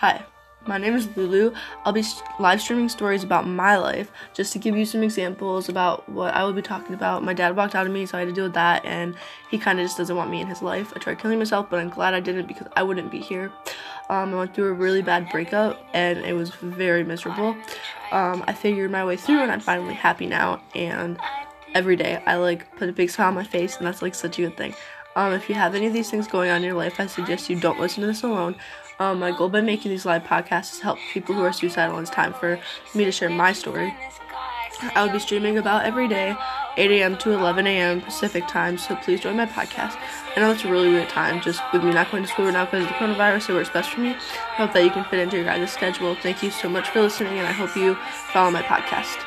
Hi, my name is Lulu. I'll be live streaming stories about my life just to give you some examples about what I will be talking about. My dad walked out of me, so I had to deal with that, and he kind of just doesn't want me in his life. I tried killing myself, but I'm glad I didn't because I wouldn't be here. Um, I went through a really bad breakup, and it was very miserable. Um, I figured my way through, and I'm finally happy now, and every day I like put a big smile on my face, and that's like such a good thing. Um, if you have any of these things going on in your life, I suggest you don't listen to this alone. Um, my goal by making these live podcasts is help people who are suicidal, it's time for me to share my story. I will be streaming about every day, 8 a.m. to 11 a.m. Pacific time, so please join my podcast. I know it's a really weird time, just with me not going to school right now because of the coronavirus, it works best for me. I hope that you can fit into your guys' schedule. Thank you so much for listening, and I hope you follow my podcast.